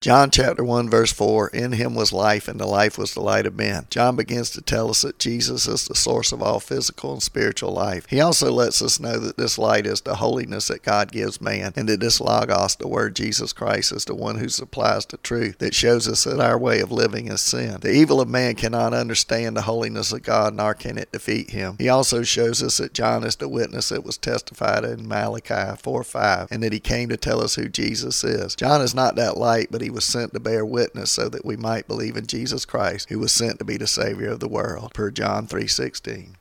John chapter 1 verse 4, in him was life and the life was the light of men. John begins to tell us that Jesus is the source of all physical and spiritual life. He also lets us know that this light is the holiness that God gives man and that this Logos, the word Jesus Christ, is the one who supplies the truth that shows us that our way of living is sin. The evil of man cannot understand the holiness of God nor can it defeat him. He also shows us that John is the witness that was testified in Malachi 4 5 and that he came to tell us who Jesus is. John is not that light, but he he was sent to bear witness so that we might believe in Jesus Christ, who was sent to be the Savior of the world, per John 3.16.